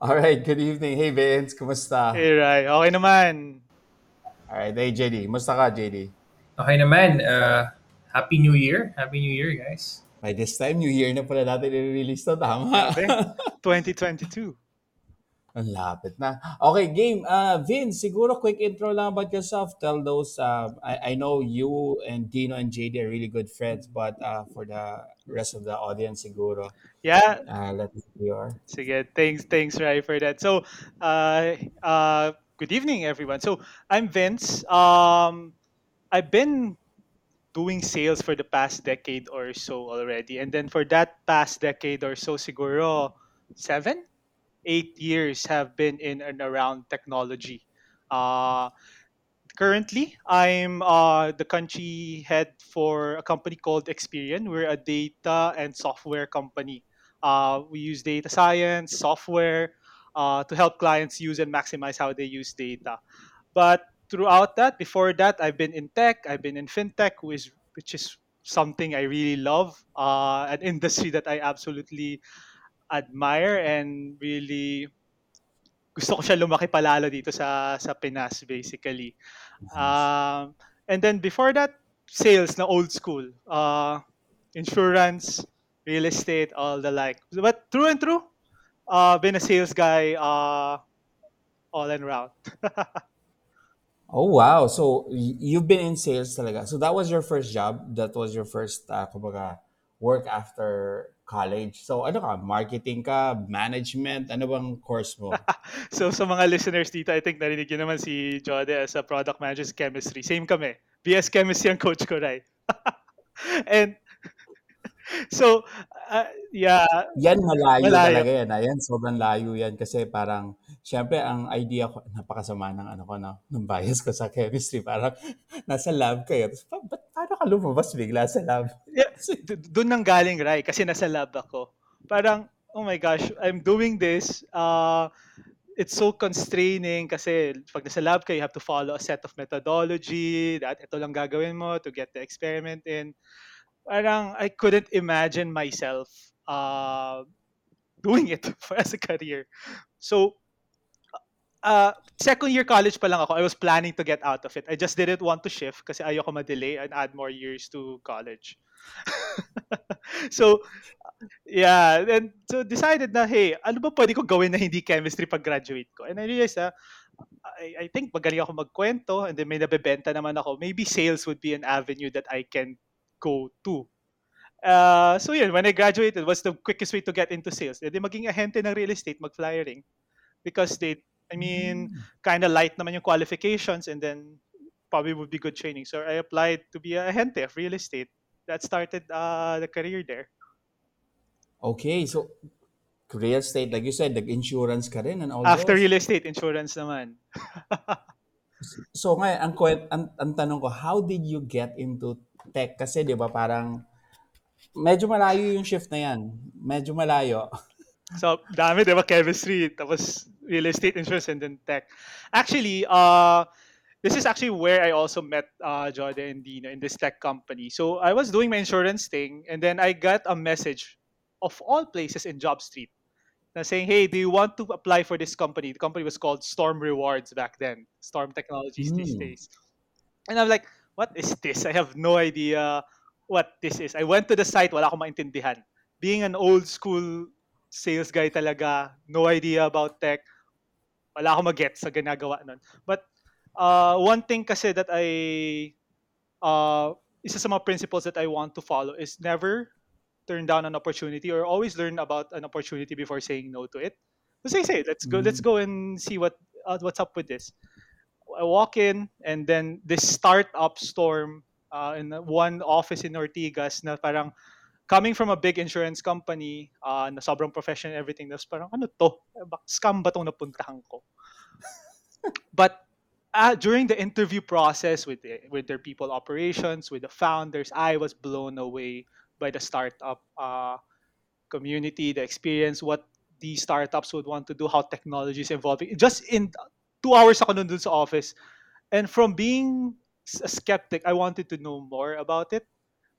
Alright, good evening. Hey Vince, kumusta? Hey, Rai. Okay naman. Alright, hey JD. Kumusta ka, JD? Okay naman. Uh, Happy New Year. Happy New Year, guys. By this time, New Year na pala natin i-release to, tama? Grabe. 2022. Ang lapit na. Okay, game. Uh, Vince, siguro quick intro lang about yourself. Tell those, uh, I, I know you and Dino and JD are really good friends, but uh, for the rest of the audience, siguro, Yeah. uh, let me know your... Sige. Thanks, thanks, Rai, for that. So, uh, uh, good evening, everyone. So, I'm Vince. Um, I've been doing sales for the past decade or so already. And then for that past decade or so, siguro seven, eight years have been in and around technology. Uh, currently, I'm uh, the country head for a company called Experian. We're a data and software company. Uh, we use data science, software uh, to help clients use and maximize how they use data. But throughout that, before that, I've been in tech, I've been in fintech, which which is something I really love, uh, an industry that I absolutely admire and really gusto ko siya lumaki palalo dito sa sa Pinas basically. Um, and then before that, sales na old school. Uh, insurance, real estate, all the like. But through and through, uh, been a sales guy uh, all and round. Oh, wow. So, you've been in sales talaga. So, that was your first job? That was your first, uh, kumbaga, work after college? So, ano ka? Marketing ka? Management? Ano bang course mo? so sa mga listeners dito, I think narinig naman si Jode as a product manager chemistry. Same kami. BS chemistry ang coach ko, right? and so, uh, yeah, Yan, malayo, malayo. talaga yan. Ayan, sobrang layo yan. Kasi parang, syempre, ang idea ko, napakasama ng ano ko, no? ng bias ko sa chemistry. Parang, nasa lab kayo. Tapos, pa, ba't, paano ka lumabas bigla sa lab? yeah, doon nang galing, Rai, kasi nasa lab ako. Parang, oh my gosh, I'm doing this. Uh, it's so constraining kasi pag nasa lab ka, you have to follow a set of methodology that ito lang gagawin mo to get the experiment in. Parang I couldn't imagine myself uh, doing it for as a career. So, uh, second year college pa lang ako, I was planning to get out of it. I just didn't want to shift kasi ayoko ma-delay and add more years to college. so, yeah, and so decided na, hey, ano ba pwede ko gawin na hindi chemistry pag graduate ko? And I realized na, I, I think magaling ako magkwento and then may nabebenta naman ako. Maybe sales would be an avenue that I can go to. Uh, so yun, when I graduated, what's the quickest way to get into sales? Edi maging ahente ng real estate, mag-flyering. Because they, I mean, kind of light naman yung qualifications and then probably would be good training. So I applied to be a ahente of real estate. That started uh, the career there. Okay, so, real estate, like you said, nag-insurance ka rin and all After those. real estate, insurance naman. So ngayon, ang, ang, ang tanong ko, how did you get into tech? Kasi di ba parang, medyo malayo yung shift na yan. Medyo malayo. So, dami, di ba? Chemistry, tapos real estate, insurance, and then tech. Actually, uh, this is actually where I also met uh, Jode and Dino in this tech company. So, I was doing my insurance thing, and then I got a message of all places in Job Street na saying, hey, do you want to apply for this company? The company was called Storm Rewards back then, Storm Technologies these Hmm. days. And I'm like, what is this? I have no idea what this is. I went to the site, wala akong maintindihan. Being an old school sales guy talaga, no idea about tech, wala akong mag-get sa ginagawa nun. But uh, one thing kasi that I, uh, isa sa mga principles that I want to follow is never turn down an opportunity or always learn about an opportunity before saying no to it. So say, say, let's go, let's Mm. go and see what uh, what's up with this. I walk in and then this startup storm uh, in one office in Ortigas na parang coming from a big insurance company uh, na sobrang professional and everything, that's parang ano to? Scam ba tong napuntahan ko? But uh, during the interview process with the, with their people operations, with the founders, I was blown away by the startup uh, community, the experience, what these startups would want to do, how technology is evolving. Just in two hours ako nandun sa office. And from being a skeptic, I wanted to know more about it.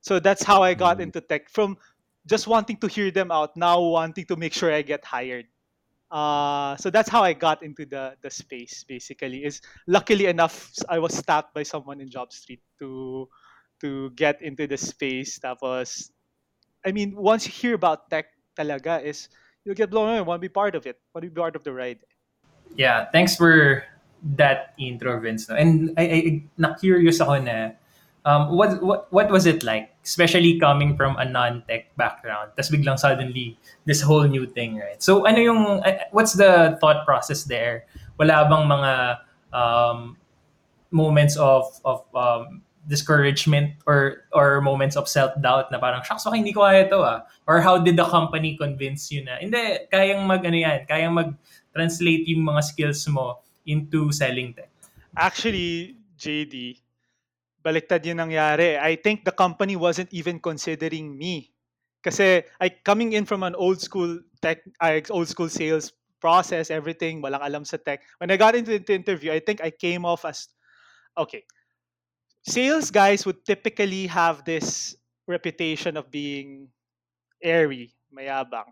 So that's how I got Mm. into tech. From just wanting to hear them out, now wanting to make sure I get hired. Uh, so that's how I got into the the space. Basically, is luckily enough I was tapped by someone in Job Street to to get into the space. That was, I mean, once you hear about tech, talaga is you'll get blown away. Want to be part of it? Want to be part of the ride? Yeah, thanks for that intro, Vince. And I, I na-curious ako na um, what, what, what was it like? Especially coming from a non-tech background. Tapos biglang suddenly, this whole new thing, right? So ano yung, what's the thought process there? Wala bang mga um, moments of, of um, discouragement or or moments of self-doubt na parang, shucks, baka hindi ko kaya ito ah. Or how did the company convince you na, hindi, kayang mag, ano yan, kayang mag-translate yung mga skills mo into selling tech? Actually, JD, baliktad yung nangyari. I think the company wasn't even considering me. Kasi I coming in from an old school tech, uh, old school sales process, everything, walang alam sa tech. When I got into the interview, I think I came off as, okay, sales guys would typically have this reputation of being airy, mayabang.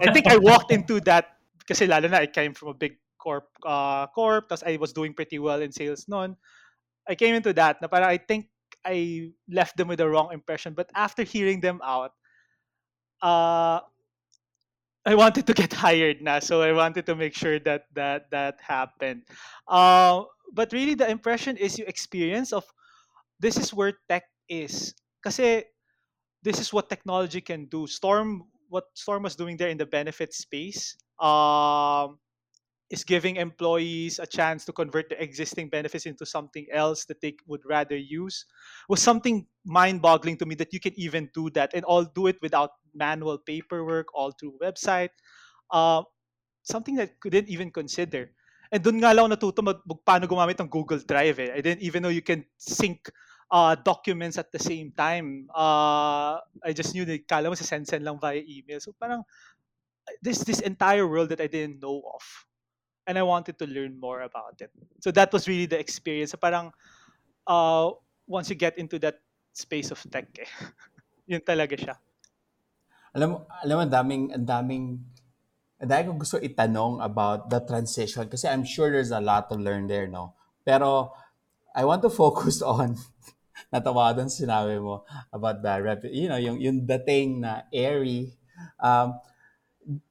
I think I walked into that kasi lalo na I came from a big corp uh, corp tapos I was doing pretty well in sales noon. I came into that na parang I think I left them with the wrong impression but after hearing them out uh I wanted to get hired na so I wanted to make sure that that that happened. Uh, but really the impression is you experience of this is where tech is. Kasi this is what technology can do. Storm, what Storm was doing there in the benefit space, um, is giving employees a chance to convert the existing benefits into something else that they would rather use was something mind-boggling to me that you can even do that and all do it without manual paperwork all through website uh, something that couldn't even consider and dun nga lang natuto mag, paano gumamit ng Google Drive eh. I didn't even know you can sync uh, documents at the same time. Uh, I just knew that kala mo sa send send lang via email. So parang there's this entire world that I didn't know of. And I wanted to learn more about it. So that was really the experience. Parang uh, once you get into that space of tech, eh, yun talaga siya. Alam mo, alam mo, daming, daming, dami ko gusto itanong about the transition kasi I'm sure there's a lot to learn there, no? Pero I want to focus on natawa doon sinabi mo about the rep, you know, yung, yung dating na airy. Um,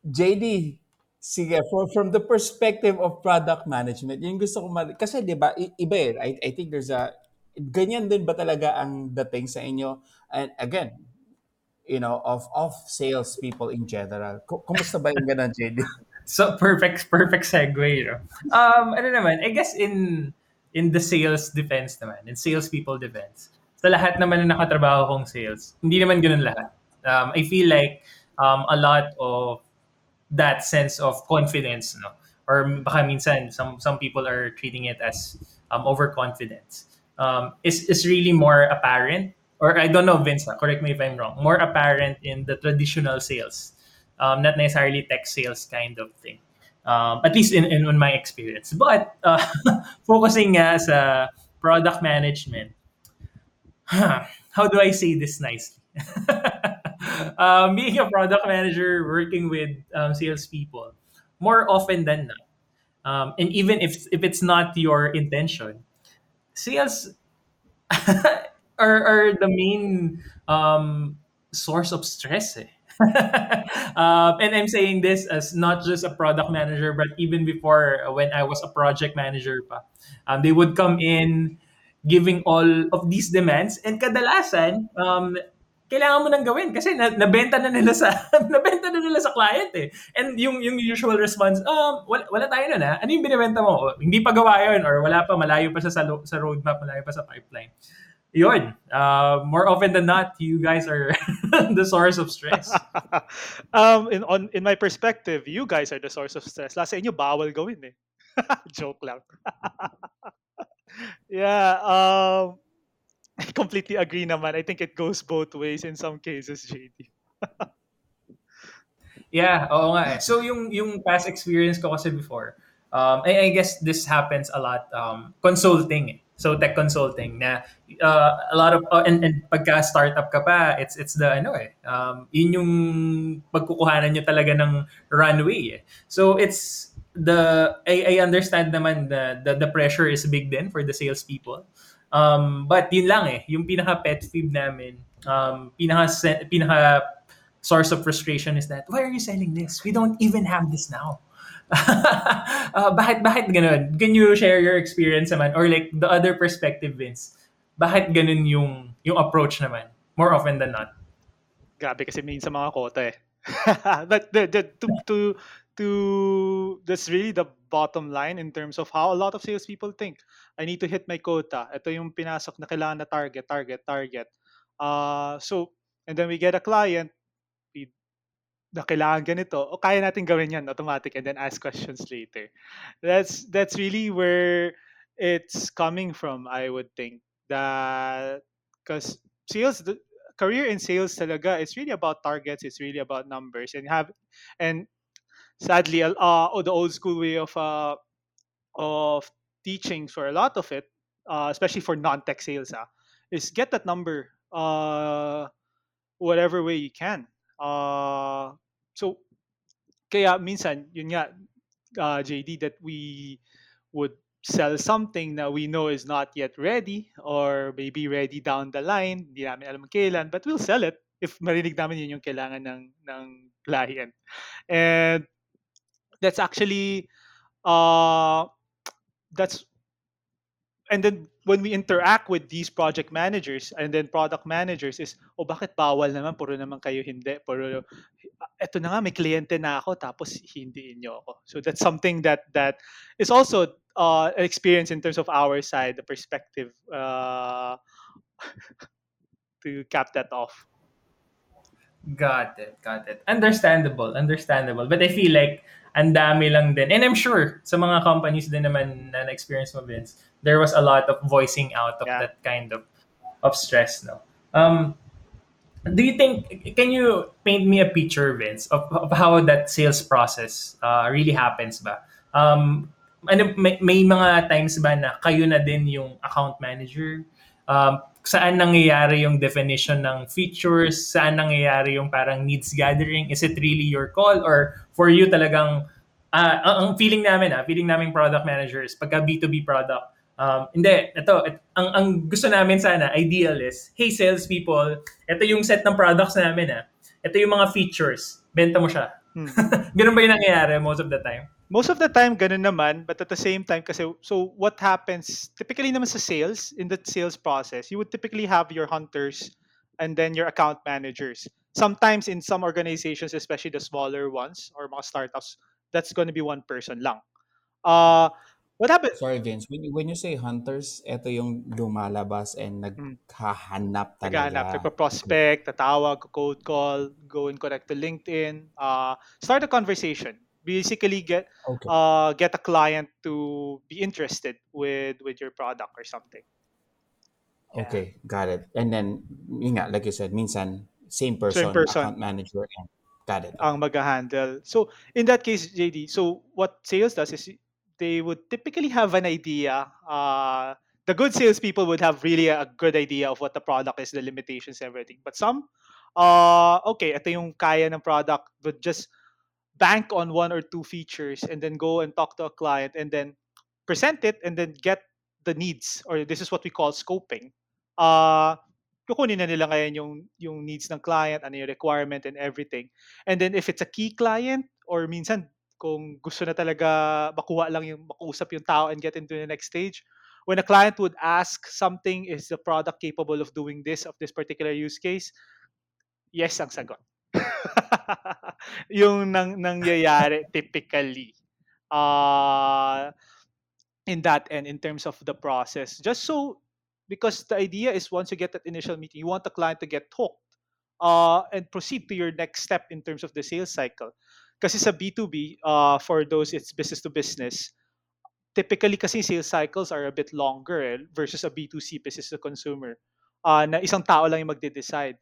JD, sige, for, from the perspective of product management, yung gusto ko, ma- kasi di ba, iba eh, I, I think there's a, ganyan din ba talaga ang dating sa inyo? And again, you know, of of sales people in general. Kumusta ba yung ganun, JD? So perfect perfect segue, you know. Um ano naman, I guess in in the sales defense naman, in sales people defense, sa lahat naman na nakatrabaho kong sales, hindi naman ganoon lahat. Um, I feel like um, a lot of that sense of confidence, no? or baka minsan some, some people are treating it as um, overconfidence, um, is, is really more apparent, or I don't know, Vince, correct me if I'm wrong, more apparent in the traditional sales, um, not necessarily tech sales kind of thing. Um, at least in, in, in, my experience. But uh, focusing as a product management, huh, how do I say this nicely? um, being a product manager, working with um, salespeople, more often than not, um, and even if if it's not your intention, sales are, are the main um, source of stress. Eh. um, and I'm saying this as not just a product manager, but even before uh, when I was a project manager pa. Um, they would come in giving all of these demands and kadalasan um, kailangan mo nang gawin kasi na, nabenta na nila sa nabenta na nila sa client eh. And yung yung usual response, um wala, wala tayo na na. Ano yung binebenta mo? Hindi pa gawa 'yon or wala pa malayo pa sa sa roadmap, malayo pa sa pipeline yun, uh, more often than not, you guys are the source of stress. um, in, on, in my perspective, you guys are the source of stress. Lasa inyo, bawal gawin eh. Joke lang. yeah, um, I completely agree naman. I think it goes both ways in some cases, JD. yeah, oo nga eh. So yung, yung past experience ko kasi before, um, I, I guess this happens a lot, um, consulting eh So tech consulting na uh, a lot of uh, and, and pagka startup ka pa, it's it's the ano eh. Um yun yung pagkukuhanan niyo talaga ng runway eh. So it's the I, I understand naman the, the the pressure is big then for the salespeople. Um, but yun lang eh, yung pinaka pet peeve namin, um, pinaka pinaka source of frustration is that why are you selling this? We don't even have this now. uh, bakit, bakit ganun? Can you share your experience naman? Or like the other perspective, Vince? Bakit ganun yung, yung approach naman? More often than not. Grabe kasi minsan mga kota eh. but the, the, to, to, to, that's really the bottom line in terms of how a lot of salespeople think. I need to hit my quota. Ito yung pinasok na kailangan na target, target, target. Uh, so, and then we get a client, na kailangan ganito, o kaya natin gawin yan automatic and then ask questions later. That's that's really where it's coming from, I would think. That because sales, the career in sales talaga, it's really about targets, it's really about numbers, and have and sadly, uh, the old school way of uh, of teaching for a lot of it, uh, especially for non-tech sales, uh, is get that number uh, whatever way you can. Uh, so, kaya minsan, yun nga, uh, JD, that we would sell something that we know is not yet ready or maybe ready down the line, hindi namin alam kailan, but we'll sell it if marinig namin yun yung kailangan ng, ng client. And that's actually, uh, that's and then when we interact with these project managers and then product managers is, oh bakit bawal naman, puro naman kayo hindi, puro, eto na nga, may kliyente na ako, tapos hindi inyo ako. So that's something that, that is also uh, an experience in terms of our side, the perspective uh, to cap that off. Got it, got it. Understandable, understandable. But I feel like ang dami lang din. And I'm sure sa mga companies din naman na na-experience mo, Vince, there was a lot of voicing out of yeah. that kind of of stress, no? Um, do you think, can you paint me a picture, Vince, of, of how that sales process uh, really happens ba? Um, ano, may, may mga times ba na kayo na din yung account manager? Um, saan nangyayari yung definition ng features, saan nangyayari yung parang needs gathering, is it really your call or for you talagang uh, ang feeling namin ah, feeling namin product managers pagka B2B product, um, hindi, ito, it, ang, ang gusto namin sana, ideal is, hey sales people, ito yung set ng products namin ah, ito yung mga features, benta mo siya. Hmm. Ganun ba yung nangyayari most of the time? Most of the time ganun naman but at the same time kasi so what happens typically naman sa sales in the sales process you would typically have your hunters and then your account managers. Sometimes in some organizations especially the smaller ones or mga startups that's going to be one person lang. Uh what happens sorry Vince. When you, when you say hunters ito yung lumalabas and hmm. naghahanap talaga. Naghahanap nagpa-prospect tatawag cold call go and connect to LinkedIn uh start a conversation basically get okay. uh, get a client to be interested with with your product or something. Yeah. Okay, got it. And then, yun nga, like you said, minsan, same person, same person. account manager, and got it. Ang mag-handle. So, in that case, JD, so what sales does is they would typically have an idea. Uh, the good salespeople would have really a good idea of what the product is, the limitations, everything. But some, uh, okay, ito yung kaya ng product, but just bank on one or two features and then go and talk to a client and then present it and then get the needs or this is what we call scoping. Uh, kukunin na nila ngayon yung, yung needs ng client, ano yung requirement and everything. And then if it's a key client or minsan kung gusto na talaga makuha lang yung makuusap yung tao and get into the next stage, when a client would ask something, is the product capable of doing this of this particular use case? Yes ang sagot. yung nang, nangyayari typically uh, in that end in terms of the process. Just so, because the idea is once you get that initial meeting, you want the client to get hooked uh, and proceed to your next step in terms of the sales cycle. Kasi sa B2B, uh, for those it's business to business, typically kasi sales cycles are a bit longer eh, versus a B2C business to consumer. Uh, na isang tao lang yung magde-decide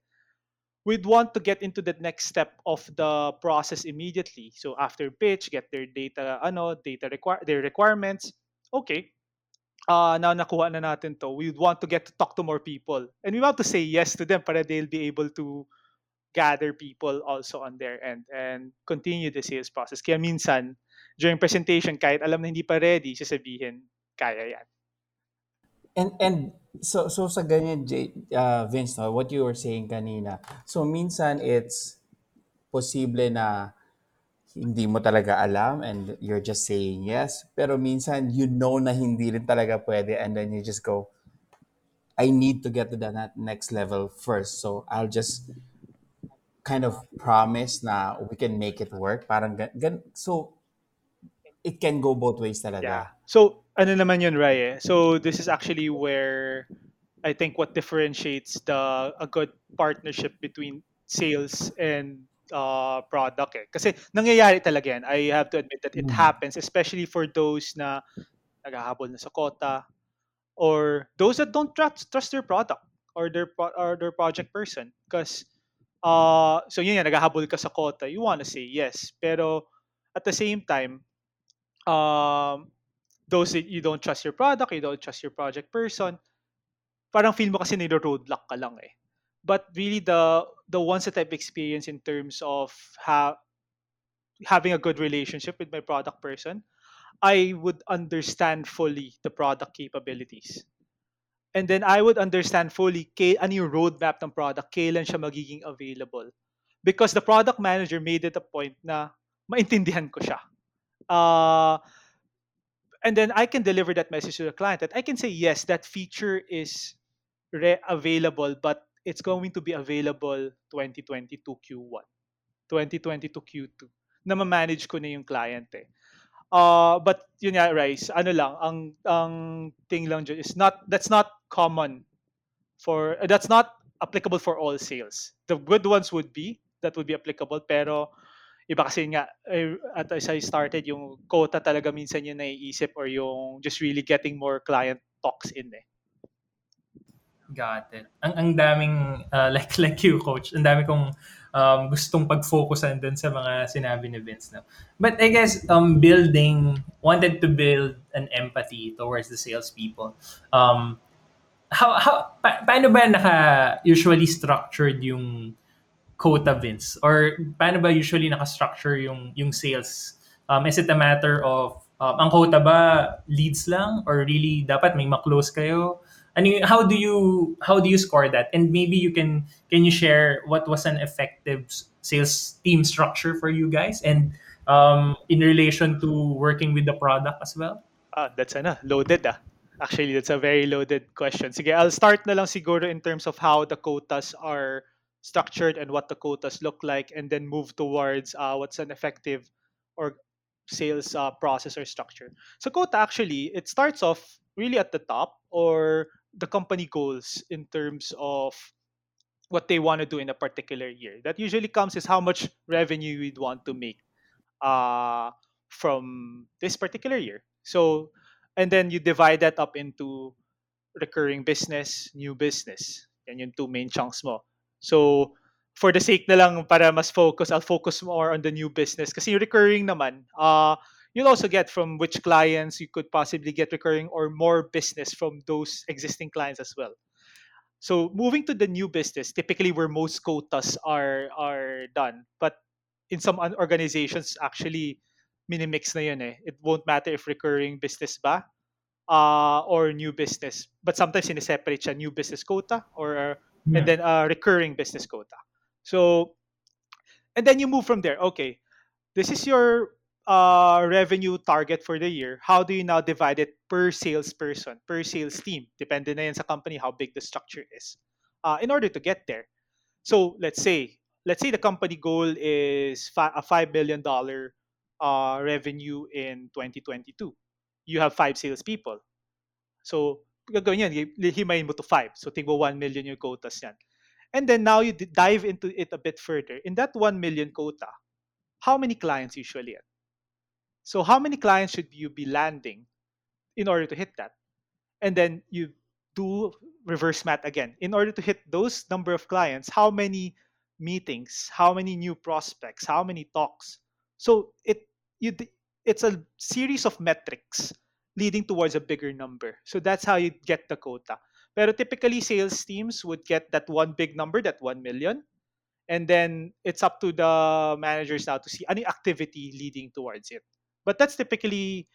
we'd want to get into the next step of the process immediately. So after pitch, get their data, ano, data require their requirements. Okay. uh, now nakuha na natin to, we want to get to talk to more people. And we want to say yes to them para they'll be able to gather people also on their end and continue the sales process. Kaya minsan, during presentation, kahit alam na hindi pa ready, sasabihin, kaya yan. And and so so sa ganyan J, uh, Vince no, what you were saying kanina. So minsan it's posible na hindi mo talaga alam and you're just saying yes. Pero minsan you know na hindi rin talaga pwede and then you just go, I need to get to that next level first. So I'll just kind of promise na we can make it work. Parang gan, gan so it can go both ways Yeah. talaga. So, ano naman yun, Rai? eh? So, this is actually where I think what differentiates the a good partnership between sales and uh, product eh. Kasi nangyayari talaga yan. I have to admit that it Mm. happens, especially for those na naghahabol na sa quota or those that don't trust, trust their product or their or their project person. Because uh, so yun yan, naghahabol ka sa quota, you want to say yes. Pero at the same time, um, those you don't trust your product, you don't trust your project person, parang feel mo kasi niro-roadblock ka lang eh. But really the the ones that I've experienced in terms of ha- having a good relationship with my product person, I would understand fully the product capabilities. And then I would understand fully k ano yung roadmap ng product, kailan siya magiging available. Because the product manager made it a point na maintindihan ko siya. Uh, and then I can deliver that message to the client that I can say yes, that feature is re- available, but it's going to be available 2022 Q1, 2022 Q2. Na ma-manage ko na yung client eh. Uh, but yun nga, Rice, ano lang, ang ang thing lang dyan is not that's not common for that's not applicable for all sales. The good ones would be that would be applicable pero iba kasi nga eh, at as I started yung quota talaga minsan yung naiisip or yung just really getting more client talks in eh. Got it. Ang, ang daming, uh, like, like you, coach, ang dami kong um, gustong pag-focusan dun sa mga sinabi ni Vince. No? But I guess, um, building, wanted to build an empathy towards the salespeople. Um, how, how, pa- paano ba naka usually structured yung quota, Vince? Or paano ba usually naka-structure yung, yung sales? Um, is it a matter of, um, ang quota ba leads lang? Or really, dapat may maklose kayo? I mean, how do you how do you score that? And maybe you can can you share what was an effective sales team structure for you guys and um, in relation to working with the product as well? Ah, that's ano, loaded ah. Actually, that's a very loaded question. Sige, I'll start na lang siguro in terms of how the quotas are structured and what the quotas look like and then move towards uh, what's an effective or sales uh, process or structure. So quota actually, it starts off really at the top or the company goals in terms of what they want to do in a particular year. That usually comes is how much revenue you'd want to make uh, from this particular year. So, and then you divide that up into recurring business, new business. Yan yung two main chunks mo. So, for the sake na lang para mas focus, I'll focus more on the new business. Kasi yung recurring naman, uh, you'll also get from which clients you could possibly get recurring or more business from those existing clients as well. So moving to the new business, typically where most quotas are are done, but in some organizations actually minimix na yun eh. It won't matter if recurring business ba uh, or new business. But sometimes sineseparate siya new business quota or and then uh, recurring business quota. So and then you move from there. Okay, this is your uh, revenue target for the year. How do you now divide it per salesperson, per sales team? Depending na yan sa company how big the structure is. Uh, in order to get there. So let's say let's say the company goal is fi- a five million dollar uh, revenue in 2022. You have five salespeople. So gagawin hi- himayin mo to five. So tingwa 1 million yung quotas yan. And then now you dive into it a bit further. In that 1 million quota, how many clients usually yan? So how many clients should you be landing in order to hit that? And then you do reverse math again. In order to hit those number of clients, how many meetings, how many new prospects, how many talks? So it you it's a series of metrics leading towards a bigger number. So that's how you get the quota. Pero typically, sales teams would get that one big number, that 1 million. And then it's up to the managers now to see any activity leading towards it. But that's typically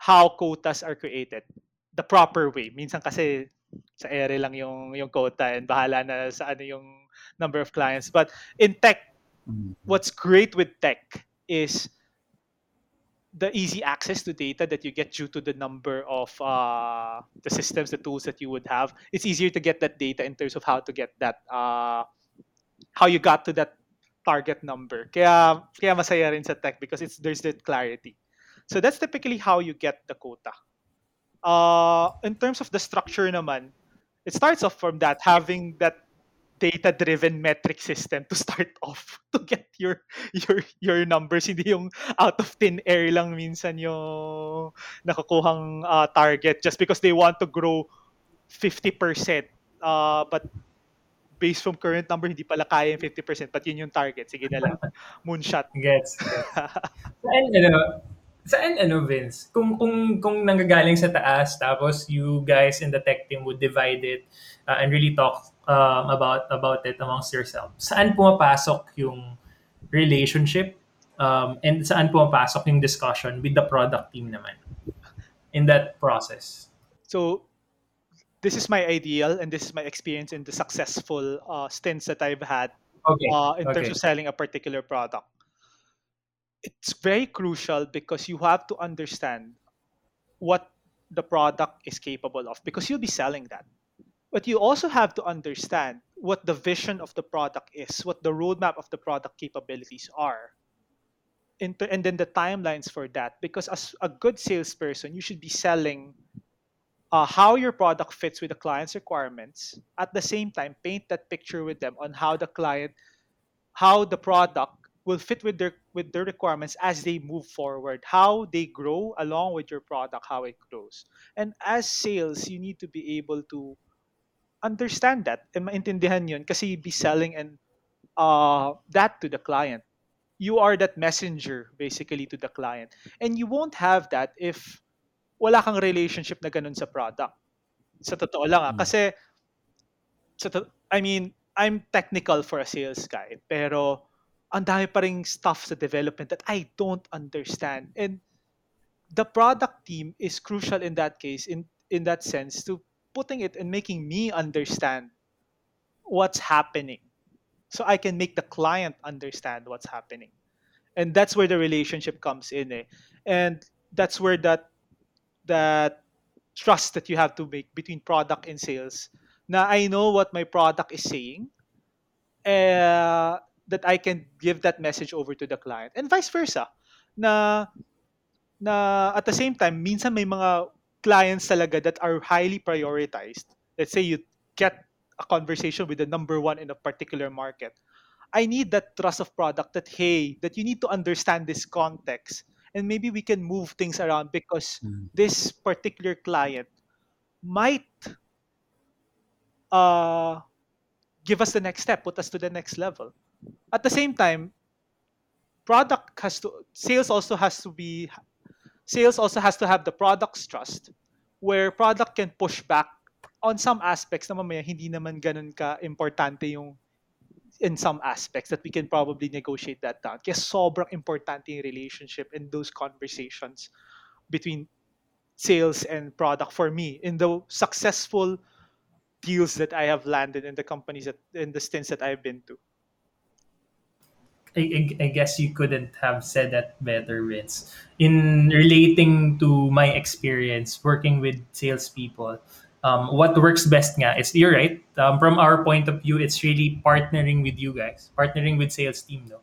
how quotas are created. The proper way. Minsan kasi sa ere lang yung, yung quota and bahala na sa ano yung number of clients. But in tech, Mhm. what's great with tech is the easy access to data that you get due to the number of uh, the systems, the tools that you would have. It's easier to get that data in terms of how to get that, uh, how you got to that target number. Kaya, kaya masaya rin sa tech because it's there's that clarity. So that's typically how you get the quota. Uh, in terms of the structure naman, it starts off from that having that data-driven metric system to start off to get your your your numbers hindi yung out of thin air lang minsan yung nakukuhang uh, target just because they want to grow 50% uh, but based from current number hindi pala kaya yung 50% but yun yung target sige na lang moonshot Gets. Saan, ano, saan, ano, Vince? Kung, kung, kung nanggagaling sa taas, tapos you guys in the tech team would divide it uh, and really talk um, about about it amongst yourselves. Saan pumapasok yung relationship um, and saan pumapasok yung discussion with the product team naman in that process? so this is my ideal and this is my experience in the successful uh, stints that I've had Okay. uh, in terms of selling a particular product. It's very crucial because you have to understand what the product is capable of because you'll be selling that. But you also have to understand what the vision of the product is, what the roadmap of the product capabilities are, and, then the timelines for that. Because as a good salesperson, you should be selling uh, how your product fits with the client's requirements. At the same time, paint that picture with them on how the client, how the product will fit with their with their requirements as they move forward, how they grow along with your product, how it grows. And as sales, you need to be able to understand that and maintindihan yun kasi you'd be selling and uh, that to the client. You are that messenger basically to the client. And you won't have that if wala kang relationship na ganun sa product. Sa totoo lang ah. Mm. Kasi, sa to- I mean, I'm technical for a sales guy, pero ang dami pa ring stuff sa development that I don't understand. And the product team is crucial in that case, in, in that sense, to putting it and making me understand what's happening. So I can make the client understand what's happening. And that's where the relationship comes in. Eh. And that's where that that trust that you have to make between product and sales. Now I know what my product is saying, uh, that I can give that message over to the client, and vice versa. Na na at the same time, minsan may mga clients talaga that are highly prioritized. Let's say you get a conversation with the number one in a particular market. I need that trust of product that hey, that you need to understand this context and maybe we can move things around because Mm. this particular client might uh, give us the next step, put us to the next level. At the same time, product has to sales also has to be sales also has to have the product's trust where product can push back on some aspects na mamaya hindi naman ganun ka importante yung in some aspects that we can probably negotiate that down. Kaya sobrang importante yung relationship and those conversations between sales and product for me in the successful deals that I have landed in the companies that in the stints that I've been to. I, I, guess you couldn't have said that better, Vince. In relating to my experience working with salespeople, um, what works best nga is you're right. Um, from our point of view, it's really partnering with you guys, partnering with sales team, no.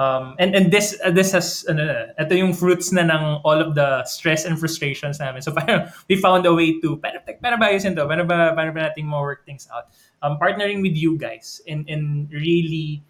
Um, and and this uh, this has ano na, ito yung fruits na ng all of the stress and frustrations namin. So we found a way to para para ba ayusin to? Para ba para ba nating mo work things out? Um, partnering with you guys and and really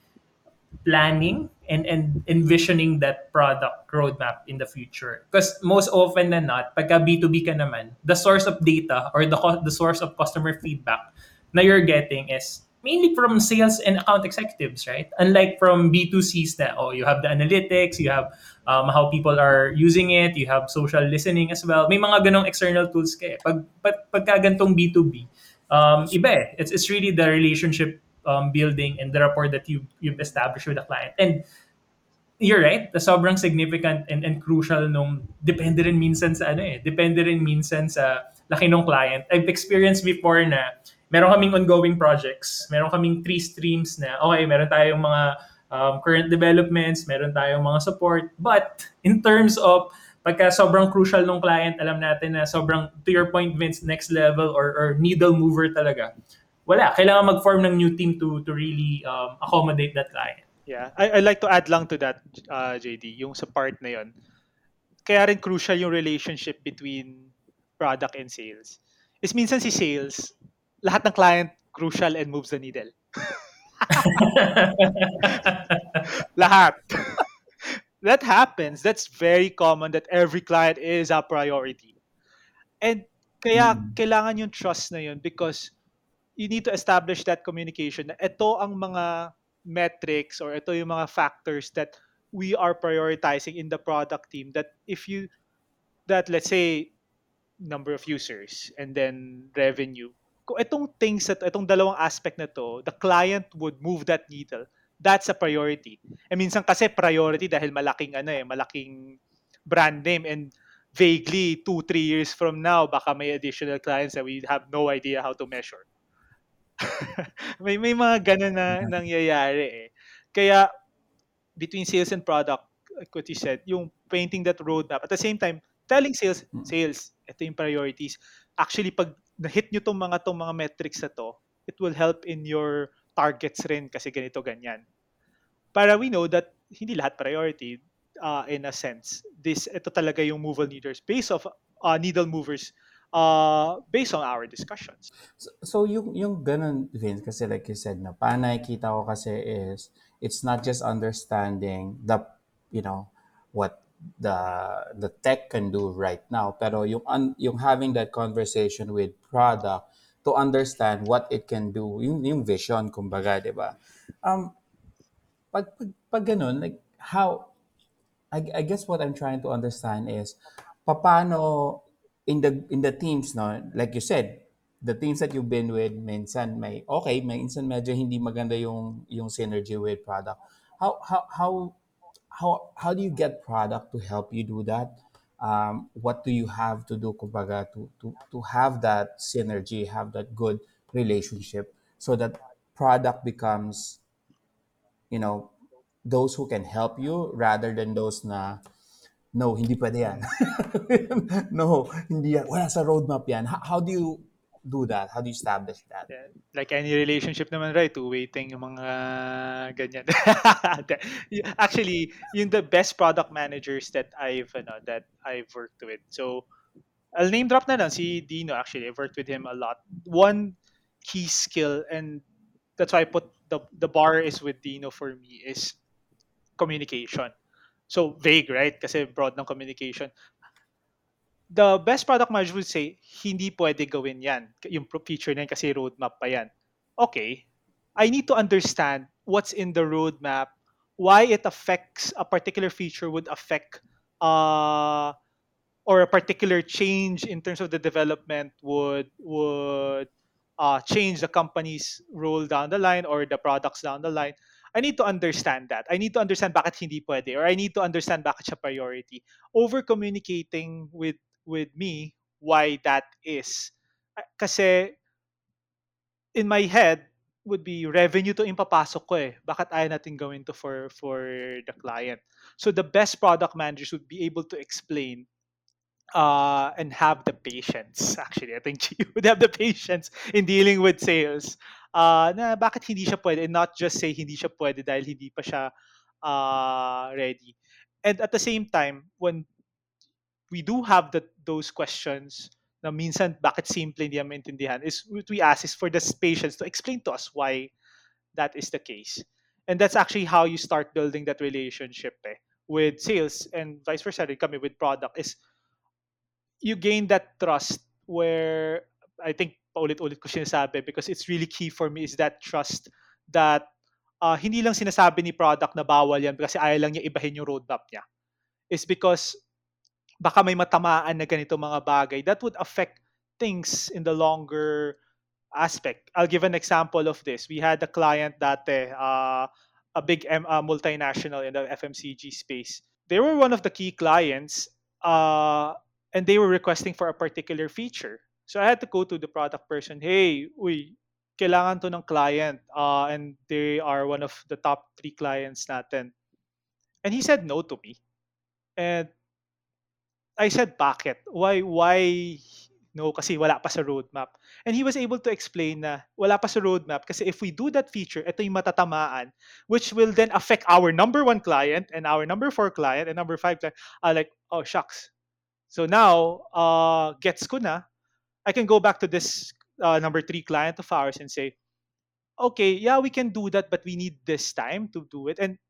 planning and and envisioning that product roadmap in the future. Because most often than not, pagka B2B ka naman, the source of data or the the source of customer feedback na you're getting is mainly from sales and account executives, right? Unlike from B2Cs that, oh, you have the analytics, you have um, how people are using it, you have social listening as well. May mga ganong external tools ka eh. Pag, pag, pagka gantong B2B, um, iba eh. It's, it's really the relationship um, building and the rapport that you, you've established with the client. And you're right, the sobrang significant and, and crucial nung depende rin minsan sa ano eh, depende rin minsan sa laki ng client. I've experienced before na meron kaming ongoing projects, meron kaming three streams na, okay, meron tayong mga um, current developments, meron tayong mga support, but in terms of pagka sobrang crucial ng client, alam natin na sobrang, to your point, Vince, next level or, or needle mover talaga, wala. Kailangan mag-form ng new team to to really um, accommodate that client. Yeah, I, I like to add lang to that, uh, JD, yung sa part na yon. Kaya rin crucial yung relationship between product and sales. Is minsan si sales, lahat ng client crucial and moves the needle. lahat. that happens. That's very common that every client is a priority. And kaya mm. kailangan yung trust na yun because you need to establish that communication na ito ang mga metrics or ito yung mga factors that we are prioritizing in the product team that if you that let's say number of users and then revenue kung itong things at itong dalawang aspect na to, the client would move that needle. That's a priority. And minsan kasi priority dahil malaking ano eh, malaking brand name and vaguely two, three years from now, baka may additional clients that we have no idea how to measure. may may mga ganun na nangyayari eh. Kaya between sales and product, like what you said, yung painting that roadmap. At the same time, telling sales, hmm. sales, ito yung priorities. Actually, pag na-hit nyo tong mga tong mga metrics na to, it will help in your targets rin kasi ganito ganyan. Para we know that hindi lahat priority uh, in a sense. This ito talaga yung mover leaders based of uh, needle movers uh, based on our discussions. So, so yung yung ganun Vince kasi like you said na pa nakikita ko kasi is it's not just understanding the you know what the the tech can do right now pero yung un, yung having that conversation with product to understand what it can do yung, yung vision kumbaga di ba um pag, pag pag ganun like how I, I guess what I'm trying to understand is paano in the in the teams no like you said the teams that you've been with minsan may okay minsan medyo hindi maganda yung yung synergy with product how how how how how do you get product to help you do that? Um, what do you have to do, kumbaga, to, to, to have that synergy, have that good relationship so that product becomes, you know, those who can help you rather than those na, no, hindi pwede yan. no, hindi yan. Wala sa roadmap yan. How, how do you do that? How do you establish that? Like any relationship naman, right? Two-way thing yung mga ganyan. Actually, yung the best product managers that I've, ano, that I've worked with. So, I'll name drop na lang si Dino actually. I've worked with him a lot. One key skill and that's why I put the the bar is with Dino for me is communication. So vague, right? Kasi broad ng communication the best product manager would say, hindi pwede gawin yan. Yung feature na yan kasi roadmap pa yan. Okay, I need to understand what's in the roadmap, why it affects a particular feature would affect uh, or a particular change in terms of the development would would uh, change the company's role down the line or the products down the line. I need to understand that. I need to understand bakit hindi pwede or I need to understand bakit siya priority. Over communicating with with me why that is. Kasi in my head would be revenue to impapasok ko eh. Bakit ayaw natin gawin to for for the client? So the best product managers would be able to explain uh, and have the patience. Actually, I think you would have the patience in dealing with sales. Uh, na bakit hindi siya pwede and not just say hindi siya pwede dahil hindi pa siya uh, ready. And at the same time, when we do have the, those questions na minsan bakit simple hindi maintindihan is what we ask is for the patience to explain to us why that is the case. And that's actually how you start building that relationship eh, with sales and vice versa rin kami with product is you gain that trust where I think paulit-ulit ko sinasabi because it's really key for me is that trust that uh, hindi lang sinasabi ni product na bawal yan kasi ayaw lang niya ibahin yung roadmap niya. Is because baka may matamaan na ganito mga bagay that would affect things in the longer aspect. I'll give an example of this. We had a client dati, uh, a big M- uh, multinational in the FMCG space. They were one of the key clients uh, and they were requesting for a particular feature. So I had to go to the product person, hey, uy, kailangan to ng client uh, and they are one of the top three clients natin. And he said no to me. And I said, bakit? Why, why no? Kasi wala pa sa roadmap. And he was able to explain na wala pa sa roadmap kasi if we do that feature, ito yung matatamaan, which will then affect our number one client and our number four client and number five client. Uh, like, oh, shucks. So now, uh, gets ko na, I can go back to this uh, number three client of ours and say, okay, yeah, we can do that, but we need this time to do it. And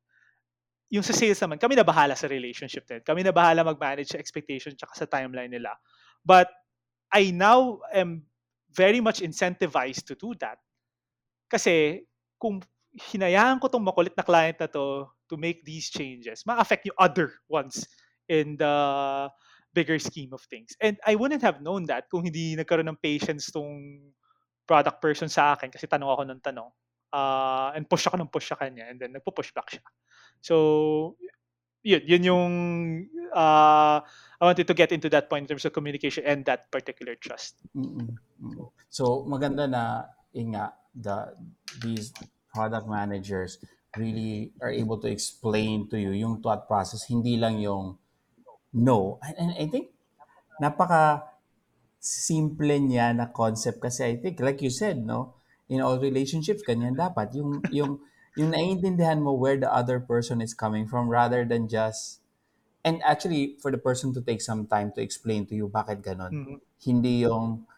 yung sa sales naman, kami na bahala sa relationship din. Kami na bahala mag-manage sa expectation tsaka sa timeline nila. But I now am very much incentivized to do that. Kasi kung hinayaan ko tong makulit na client na to to make these changes, ma-affect yung other ones in the bigger scheme of things. And I wouldn't have known that kung hindi nagkaroon ng patience tong product person sa akin kasi tanong ako ng tanong. Uh, and push ako ng push sa kanya and then nagpo-push back siya. So, yun, yun yung uh, I wanted to get into that point in terms of communication and that particular trust. Mm-mm. So, maganda na inga the these product managers really are able to explain to you yung thought process, hindi lang yung no. And, I think napaka simple niya na concept kasi I think like you said, no, in all relationships ganyan dapat yung yung yung naiintindihan mo where the other person is coming from rather than just and actually for the person to take some time to explain to you bakit ganon. Mhm. Hindi yung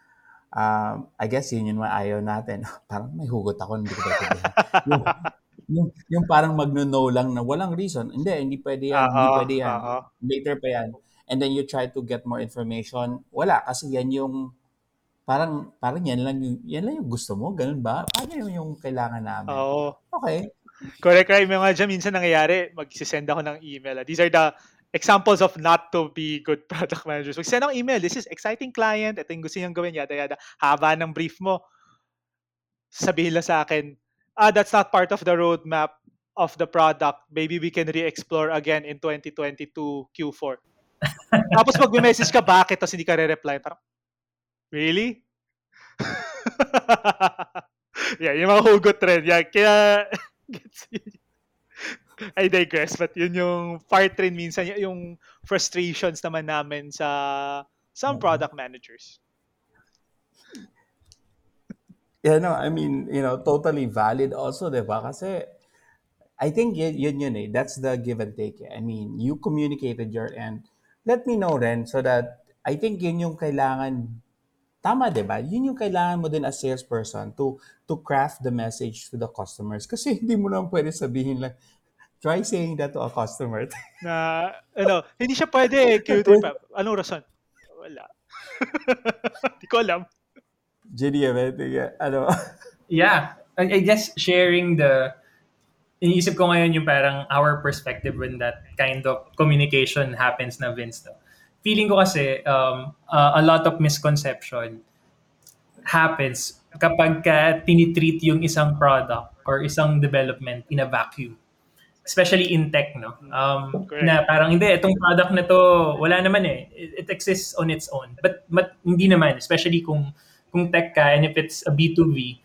um, I guess yun yung ayaw natin. parang may hugot ako, hindi ko maintindihan. yung, yung, yung parang magno-no lang na walang reason. Hindi, hindi pwede yan. hindi Oo, pwede yan. oo. Later pa yan. And then you try to get more information. Wala, kasi yan yung parang parang yan lang yung, yan lang yung gusto mo. Ganun ba? Paano yun yung kailangan namin? Oo. Okay. Correct, right? May mga dyan, minsan nangyayari, magsisend ako ng email. These are the examples of not to be good product managers. Magsend ako email, this is exciting client, ito yung gusto niyang gawin, yada yada. Haba ng brief mo. Sabihin lang sa akin, ah, that's not part of the roadmap of the product. Maybe we can re-explore again in 2022 Q4. Tapos pag message ka, bakit? Tapos hindi ka re-reply. Parang, really? yeah, yung mga hugot rin. Yeah, kaya, I digress, but yun yung part rin minsan, yung frustrations naman namin sa some Oo. product managers. Yeah, no, I mean, you know, totally valid also, di ba? Kasi I think yun, yun yun eh. That's the give and take. eh. I mean, you communicated your end. Let me know rin so that I think yun yung kailangan, tama di ba? Yun yung kailangan mo din as salesperson to to craft the message to the customers. Kasi hindi mo naman pwede sabihin lang, try saying that to a customer. Na, ano, hindi siya pwede, cute pa. Anong rason? Wala. Hindi ko alam. JD, eh, ano? Yeah, I, I guess sharing the iniisip ko ngayon yung parang our perspective when that kind of communication happens na Vince. No? Feeling ko kasi um, uh, a lot of misconception happens kapag ka tinitreat yung isang product or isang development in a vacuum. Especially in tech, no? Um, Correct. na parang, hindi, itong product na to, wala naman eh. It, it exists on its own. But, but hindi naman, especially kung, kung tech ka and if it's a B2B,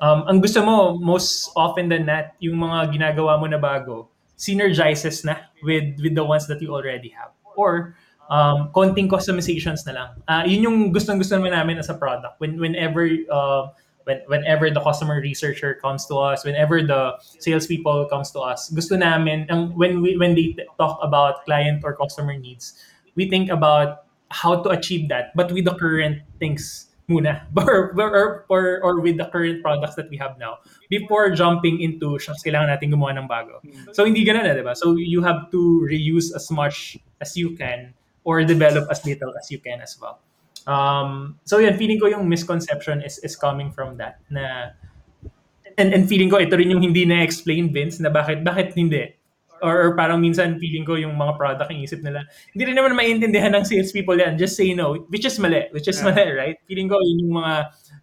um, ang gusto mo, most often than not, yung mga ginagawa mo na bago, synergizes na with, with the ones that you already have. Or, um, konting customizations na lang. Ah, yun yung gustong-gusto naman namin as a product. When, whenever, uh, when, whenever the customer researcher comes to us, whenever the salespeople comes to us, gusto namin, ang, when, we, when they talk about client or customer needs, we think about how to achieve that, but with the current things muna or, or, or, or with the current products that we have now before jumping into shucks, kailangan natin gumawa ng bago. So hindi ganun na, di ba? So you have to reuse as much as you can or develop as little as you can as well. Um, so yun, feeling ko yung misconception is is coming from that na and, and feeling ko ito rin yung hindi na-explain Vince na bakit bakit hindi or, or parang minsan feeling ko yung mga product yung isip nila hindi rin naman maintindihan ng salespeople yan. Just say no which is mali which is Yeah. mali right? Feeling ko yun yung mga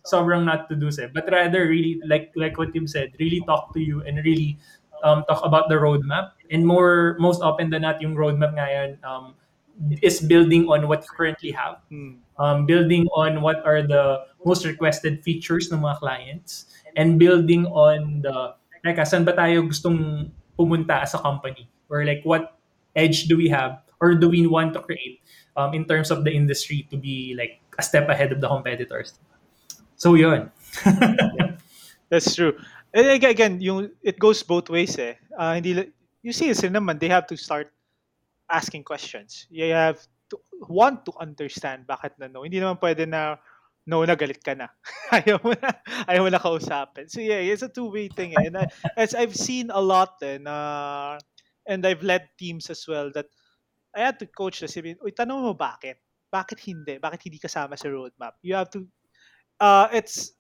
sobrang not to do eh. But rather really like like what Tim said really talk to you and really um, talk about the roadmap. And more most often than not yung roadmap ngayon um, is building on what you currently have. Hmm. um, building on what are the most requested features ng mga clients and building on the like saan ba tayo gustong pumunta as a company or like what edge do we have or do we want to create um, in terms of the industry to be like a step ahead of the competitors so yun That's true. And ag- again, yung it goes both ways eh. Ah, hindi you see sila naman they have to start asking questions. You have to want to understand bakit na no. Hindi naman pwede na no na galit ka na. ayaw mo na ayaw mo na kausapin. So yeah, it's a two-way thing eh. And I, as I've seen a lot eh, na and I've led teams as well that I had to coach na sabihin, uy, tanong mo bakit? Bakit hindi? Bakit hindi kasama sa roadmap? You have to, uh, it's,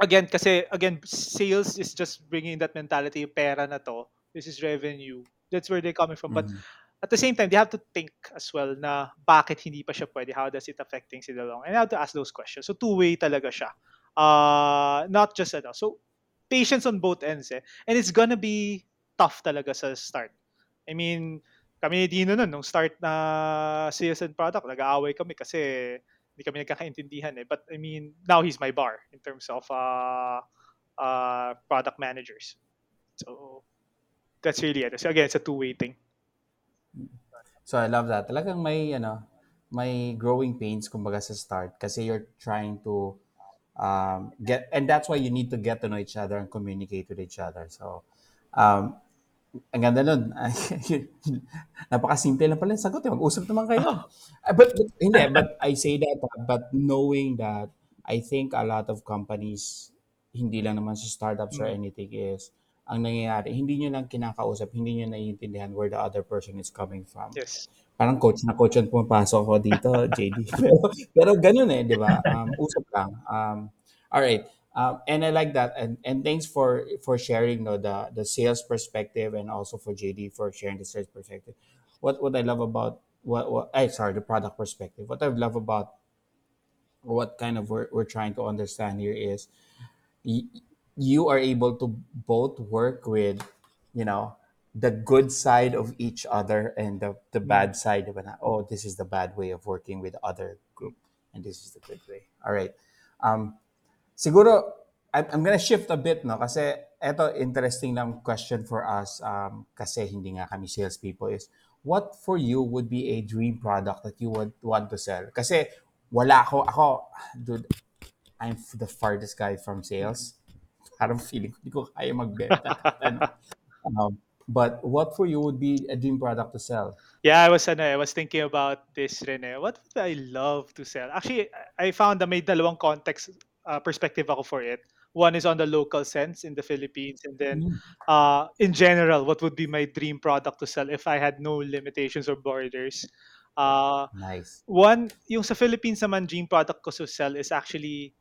again, kasi, again, sales is just bringing that mentality, pera na to, this is revenue. That's where they're coming from. But Mhm. At the same time, they have to think as well na bakit hindi pa siya pwede, how does it affect things in the long, and you have to ask those questions. So two-way talaga siya. Uh, not just ano. So patience on both ends eh. And it's gonna be tough talaga sa start. I mean, kami ni Dino nun, nung start na and product, nag-aaway kami kasi hindi kami nagkakaintindihan eh. But I mean, now he's my bar in terms of uh, uh, product managers. So that's really it. So again, it's a two-way thing. So I love that. Talagang may ano, may growing pains kumbaga sa start kasi you're trying to um, get and that's why you need to get to know each other and communicate with each other. So um, ang ganda nun. Napakasimple lang pala yung sagot. Eh. Mag-usap naman kayo. Uh, but, but, hindi, but I say that, uh, but knowing that I think a lot of companies, hindi lang naman sa startups or Mm. anything is, ang nangyayari, hindi nyo lang kinakausap, hindi nyo naiintindihan where the other person is coming from. Yes. Parang coach na coach ang pumapasok ako dito, JD. pero, pero ganun eh, di ba? Um, usap lang. Um, all right. Um, and I like that. And and thanks for for sharing no, the the sales perspective and also for JD for sharing the sales perspective. What what I love about what what I sorry the product perspective. What I love about what kind of we're, we're trying to understand here is y- you are able to both work with you know the good side of each other and the, the bad side of it. Oh, this is the bad way of working with other group, and this is the good way. All right. Um, siguro, I'm, I'm gonna shift a bit, no? Kasi eto, interesting lang question for us, um, kasi hindi nga kami salespeople, is what for you would be a dream product that you would want to sell? Kasi wala ako, ako, dude, I'm the farthest guy from sales. Parang feeling ko, hindi ko kaya magbenta. ano. Um, but what for you would be a dream product to sell? Yeah, I was ano, I was thinking about this rin eh. What would I love to sell? Actually, I found na may dalawang context uh, perspective ako for it. One is on the local sense in the Philippines and then Mm. uh, in general, what would be my dream product to sell if I had no limitations or borders? Uh, Nice. one, yung sa Philippines naman, dream product ko to sell is actually,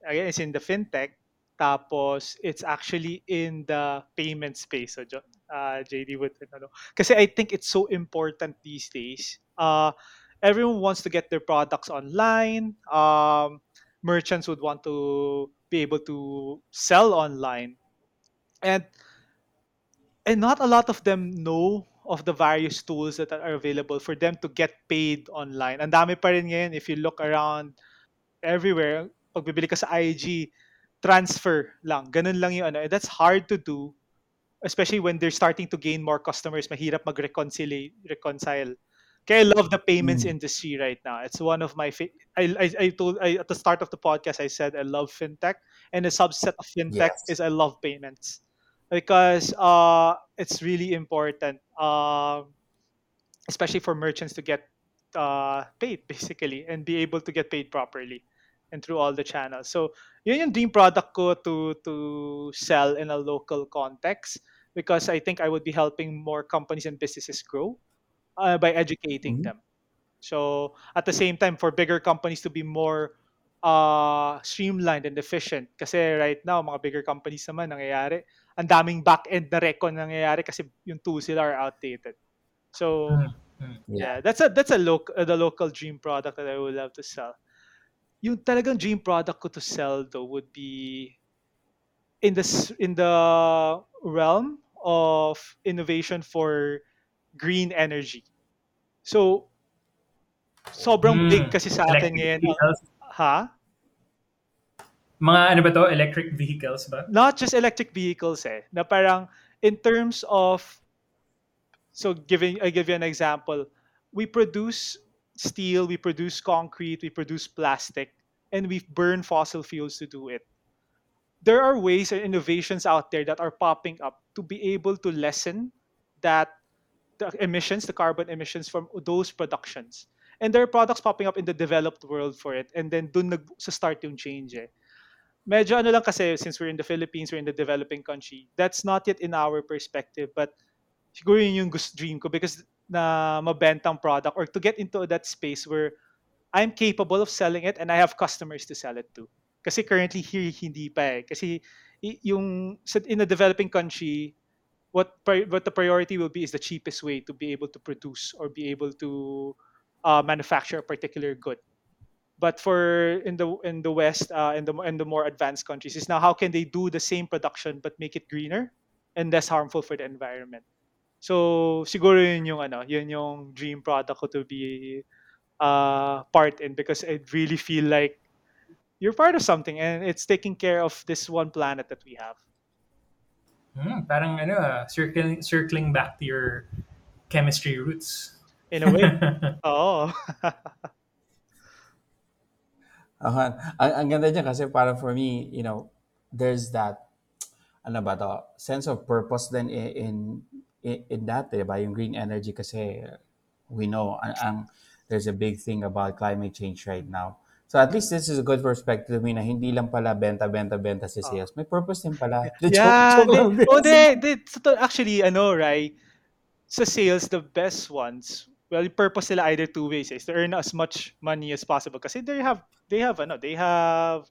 again, it's in the fintech. Tapos, it's actually in the payment space. So, uh, JD would, ano, kasi I think it's so important these days. Uh, everyone wants to get their products online. Um, merchants would want to be able to sell online. And and not a lot of them know of the various tools that are available for them to get paid online. Ang dami pa rin ngayon if you look around everywhere, pag bibili ka sa IG, transfer lang. Ganun lang yung ano. And that's hard to do, especially when they're starting to gain more customers. Mahirap mag-reconcile. Reconcile. Kaya I love the payments Mm. industry right now. It's one of my fa- I, I I told I, at the start of the podcast I said I love fintech and a subset of fintech Yes. is I love payments because uh it's really important um especially for merchants to get uh paid basically and be able to get paid properly and through all the channels. So yun yung dream product ko to to sell in a local context because I think I would be helping more companies and businesses grow uh, by educating Mhm. them. So at the same time, for bigger companies to be more uh, streamlined and efficient. Kasi right now, mga bigger companies naman, nangyayari, ang daming back-end na recon nangyayari kasi yung tools sila are outdated. So, Mm. yeah, that's a that's a loc uh, the local dream product that I would love to sell. Yung talagang dream product ko to sell though would be in the in the realm of innovation for green energy. So sobrang big Mm. kasi sa atin Electric ngayon. vehicles. Ha? Mga ano ba to? Electric vehicles ba? Not just electric vehicles eh. Na parang in terms of so giving I give you an example. We produce steel, we produce concrete, we produce plastic, and we burn fossil fuels to do it. There are ways and innovations out there that are popping up to be able to lessen that the emissions, the carbon emissions from those productions. And there are products popping up in the developed world for it. And then dun nag sa start yung change eh. Medyo ano lang kasi since we're in the Philippines, we're in the developing country. That's not yet in our perspective, but siguro yun yung dream ko because na mabentang product or to get into that space where I'm capable of selling it and I have customers to sell it to. Kasi currently here hindi pa eh. Kasi yung in a developing country, what what the priority will be is the cheapest way to be able to produce or be able to uh, manufacture a particular good. But for in the in the West, uh, in the in the more advanced countries, is now how can they do the same production but make it greener and less harmful for the environment. So siguro yun yung ano, yun yung dream product ko to be uh, part in because I really feel like you're part of something and it's taking care of this one planet that we have. Hmm, parang ano ah, circling, circling back to your chemistry roots. In a way. Oo. Uh, ang, ang ganda dyan kasi parang for me, you know, there's that, ano ba to, sense of purpose then in, in, in, in that, di ba? Yung green energy kasi we know ang, ang there's a big thing about climate change right now. So at least this is a good perspective to me na hindi lang pala benta, benta, benta si sales. May purpose din pala. The yeah. joke- joke oh, they, they, totoo- actually, ano, right? Sa sales, the best ones, well, yung purpose nila either two ways is to earn as much money as possible kasi they have, they have, ano, they have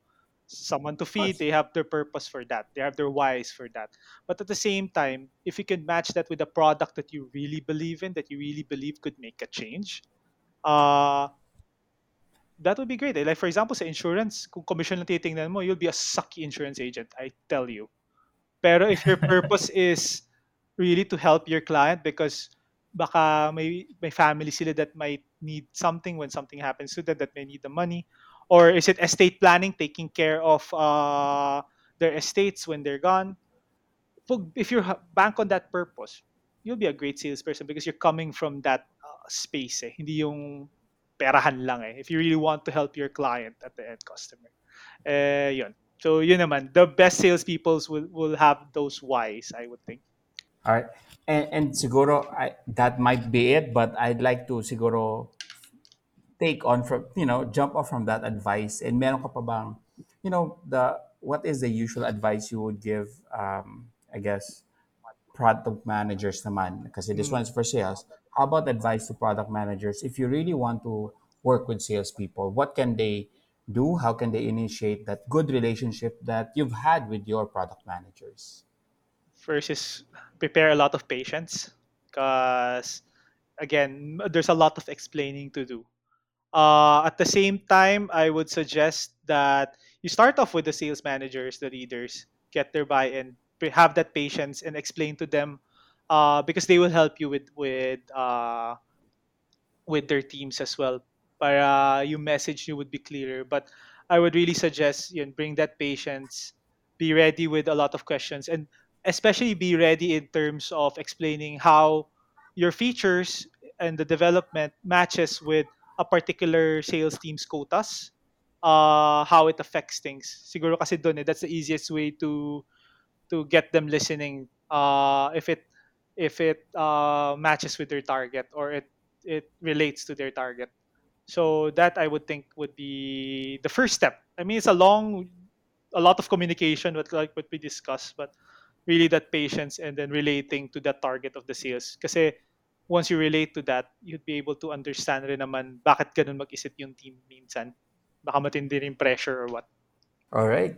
someone to feed, they have their purpose for that, they have their whys for that. But at the same time, if you can match that with a product that you really believe in, that you really believe could make a change, uh, that would be great. eh. Like for example, sa insurance, kung commission lang titingnan mo, you'll be a sucky insurance agent, I tell you. Pero if your purpose is really to help your client because baka may may family sila that might need something when something happens to them that may need the money or is it estate planning taking care of uh, their estates when they're gone? If you bank on that purpose you'll be a great salesperson because you're coming from that uh, space eh. hindi yung perahan lang eh. If you really want to help your client at the end customer. Eh yun. So yun naman. The best salespeople will will have those whys I would think. All right. And, and siguro, I, that might be it, but I'd like to siguro take on from, you know, jump off from that advice. And meron ka pa bang, you know, the, what is the usual advice you would give, um, I guess, product managers naman? Kasi this Mm. one's for sales. How about advice to product managers? If you really want to work with salespeople, what can they do? How can they initiate that good relationship that you've had with your product managers? first is prepare a lot of patience because again there's a lot of explaining to do uh, at the same time i would suggest that you start off with the sales managers the leaders get their buy-in have that patience and explain to them uh, because they will help you with with uh, with their teams as well. Para yung message you would be clearer. But i would really suggest yun bring that patience be ready with a lot of questions and especially be ready in terms of explaining how your features and the development matches with a particular sales team's quotas uh, how it affects things. Siguro kasi doon eh, that's the easiest way to to get them listening uh, if it if it uh, matches with their target or it it relates to their target. So that i would think would be the first step. I mean it's a long a lot of communication what like what we discussed but really that patience and then relating to that target of the sales. Kasi once you relate to that, you'd be able to understand rin naman bakit ganun mag-isip yung team minsan. Baka matindi rin pressure or what. All right.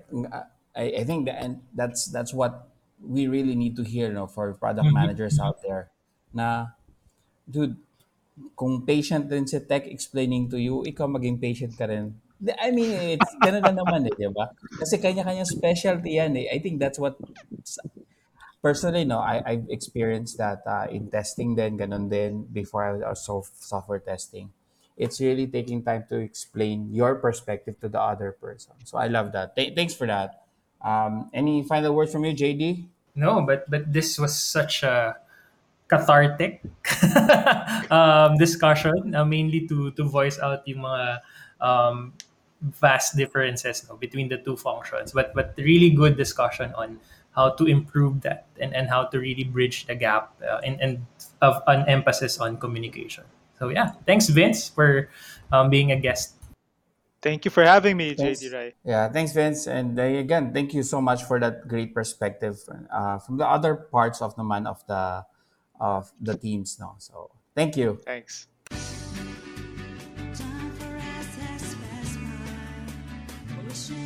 I, I think that and that's that's what we really need to hear no for product Mhm. managers out there na dude kung patient din si tech explaining to you ikaw maging patient ka rin I mean it's ganun na naman eh di ba kasi kanya-kanya specialty yan eh I think that's what personally no I I've experienced that uh, in testing then, ganun din before I was also software testing. It's really taking time to explain your perspective to the other person. So I love that. Th- thanks for that. Um, any final words from you JD No, but but this was such a cathartic um, discussion, uh, mainly to to voice out mga um, vast differences no, between the two functions. But but really good discussion on how to improve that and, and how to really bridge the gap uh, and, and of an emphasis on communication. So yeah, thanks Vince for um, being a guest. Thank you for having me, thanks. JD Ray. Yeah, thanks Vince, and uh, again, thank you so much for that great perspective uh, from the other parts of the man of the of the teams. No, so thank you. Thanks. Time